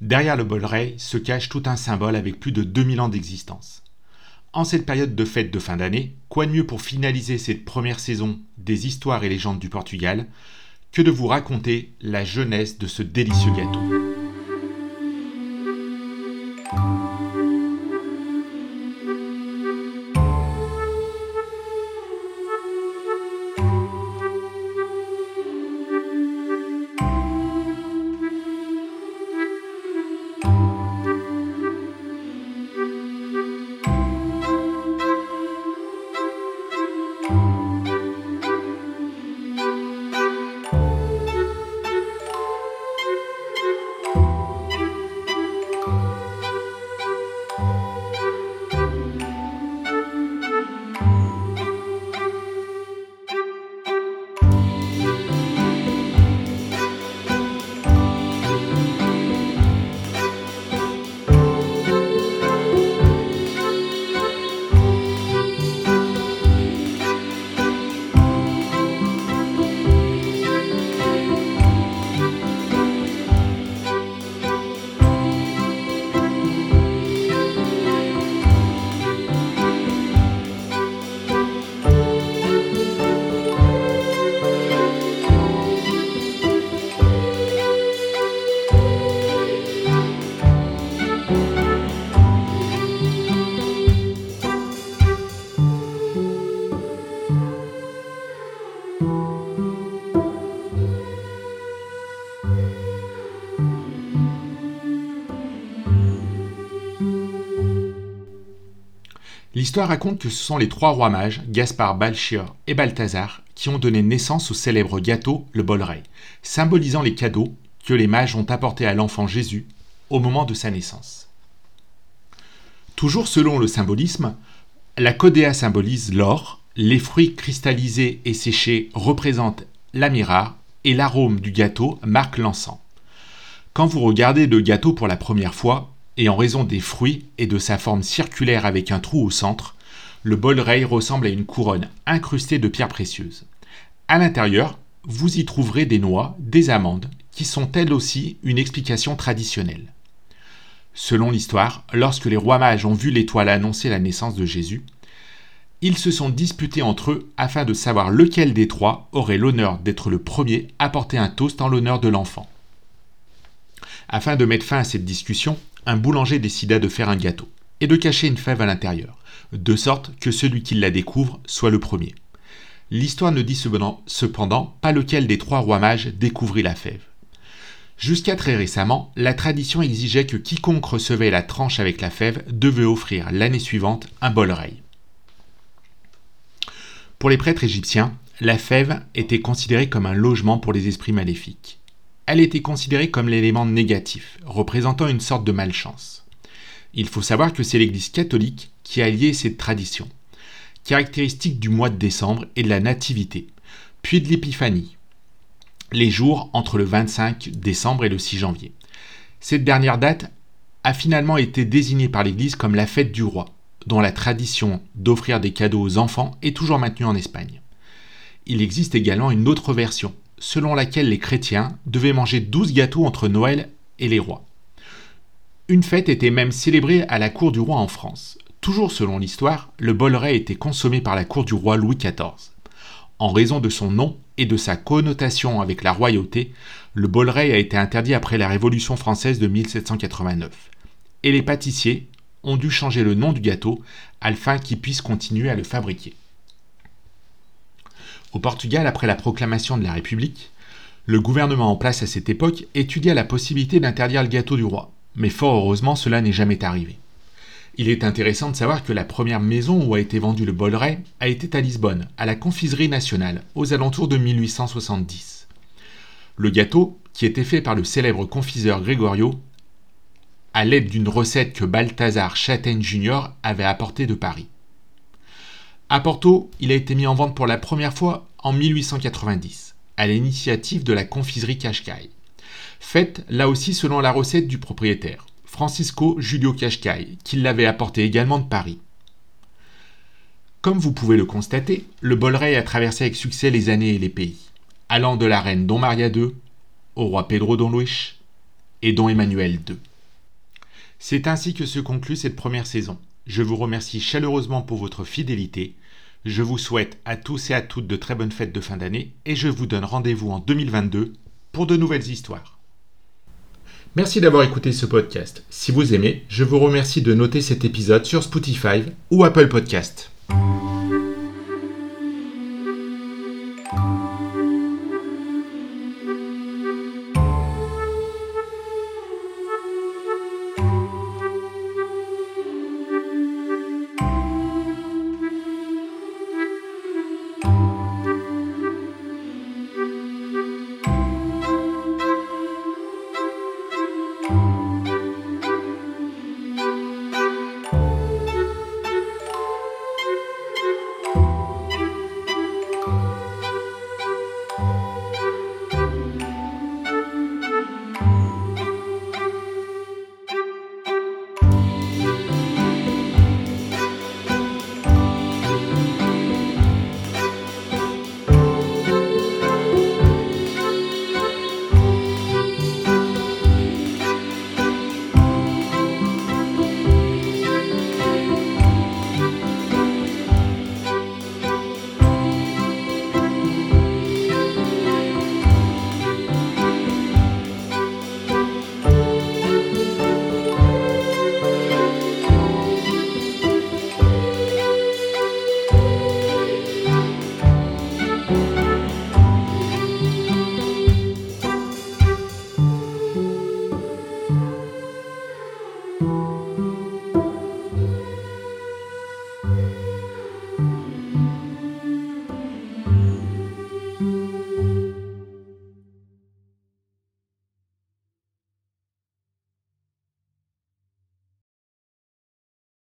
Derrière le Bolleray se cache tout un symbole avec plus de 2000 ans d'existence. En cette période de fête de fin d'année, quoi de mieux pour finaliser cette première saison des histoires et légendes du Portugal que de vous raconter la jeunesse de ce délicieux gâteau? L'histoire raconte que ce sont les trois rois mages, Gaspard, Balchior et Balthazar, qui ont donné naissance au célèbre gâteau, le Bolleray, symbolisant les cadeaux que les mages ont apportés à l'enfant Jésus au moment de sa naissance. Toujours selon le symbolisme, la codéa symbolise l'or, les fruits cristallisés et séchés représentent la et l'arôme du gâteau marque l'encens. Quand vous regardez le gâteau pour la première fois, et en raison des fruits et de sa forme circulaire avec un trou au centre, le bol ray ressemble à une couronne incrustée de pierres précieuses. À l'intérieur, vous y trouverez des noix, des amandes, qui sont elles aussi une explication traditionnelle. Selon l'histoire, lorsque les rois mages ont vu l'étoile annoncer la naissance de Jésus, ils se sont disputés entre eux afin de savoir lequel des trois aurait l'honneur d'être le premier à porter un toast en l'honneur de l'enfant. Afin de mettre fin à cette discussion, un boulanger décida de faire un gâteau et de cacher une fève à l'intérieur, de sorte que celui qui la découvre soit le premier. L'histoire ne dit cependant pas lequel des trois rois mages découvrit la fève. Jusqu'à très récemment, la tradition exigeait que quiconque recevait la tranche avec la fève devait offrir l'année suivante un bol ray. Pour les prêtres égyptiens, la fève était considérée comme un logement pour les esprits maléfiques elle était considérée comme l'élément négatif, représentant une sorte de malchance. Il faut savoir que c'est l'Église catholique qui a lié cette tradition, caractéristique du mois de décembre et de la Nativité, puis de l'Épiphanie, les jours entre le 25 décembre et le 6 janvier. Cette dernière date a finalement été désignée par l'Église comme la fête du roi, dont la tradition d'offrir des cadeaux aux enfants est toujours maintenue en Espagne. Il existe également une autre version, selon laquelle les chrétiens devaient manger douze gâteaux entre Noël et les rois. Une fête était même célébrée à la cour du roi en France. Toujours selon l'histoire, le bolleret était consommé par la cour du roi Louis XIV. En raison de son nom et de sa connotation avec la royauté, le bolleret a été interdit après la Révolution française de 1789. Et les pâtissiers ont dû changer le nom du gâteau afin qu'ils puissent continuer à le fabriquer. Au Portugal, après la proclamation de la République, le gouvernement en place à cette époque étudia la possibilité d'interdire le gâteau du roi, mais fort heureusement cela n'est jamais arrivé. Il est intéressant de savoir que la première maison où a été vendu le bolleret a été à Lisbonne, à la Confiserie nationale, aux alentours de 1870. Le gâteau, qui était fait par le célèbre confiseur Gregorio, à l'aide d'une recette que Balthazar Châtaigne Jr. avait apportée de Paris. À Porto, il a été mis en vente pour la première fois en 1890, à l'initiative de la confiserie Cascai. Faite là aussi selon la recette du propriétaire, Francisco Julio Cascai, qui l'avait apporté également de Paris. Comme vous pouvez le constater, le Bolrey a traversé avec succès les années et les pays, allant de la reine Don Maria II au roi Pedro Don Luis et dont Emmanuel II. C'est ainsi que se conclut cette première saison. Je vous remercie chaleureusement pour votre fidélité. Je vous souhaite à tous et à toutes de très bonnes fêtes de fin d'année et je vous donne rendez-vous en 2022 pour de nouvelles histoires. Merci d'avoir écouté ce podcast. Si vous aimez, je vous remercie de noter cet épisode sur Spotify ou Apple Podcast.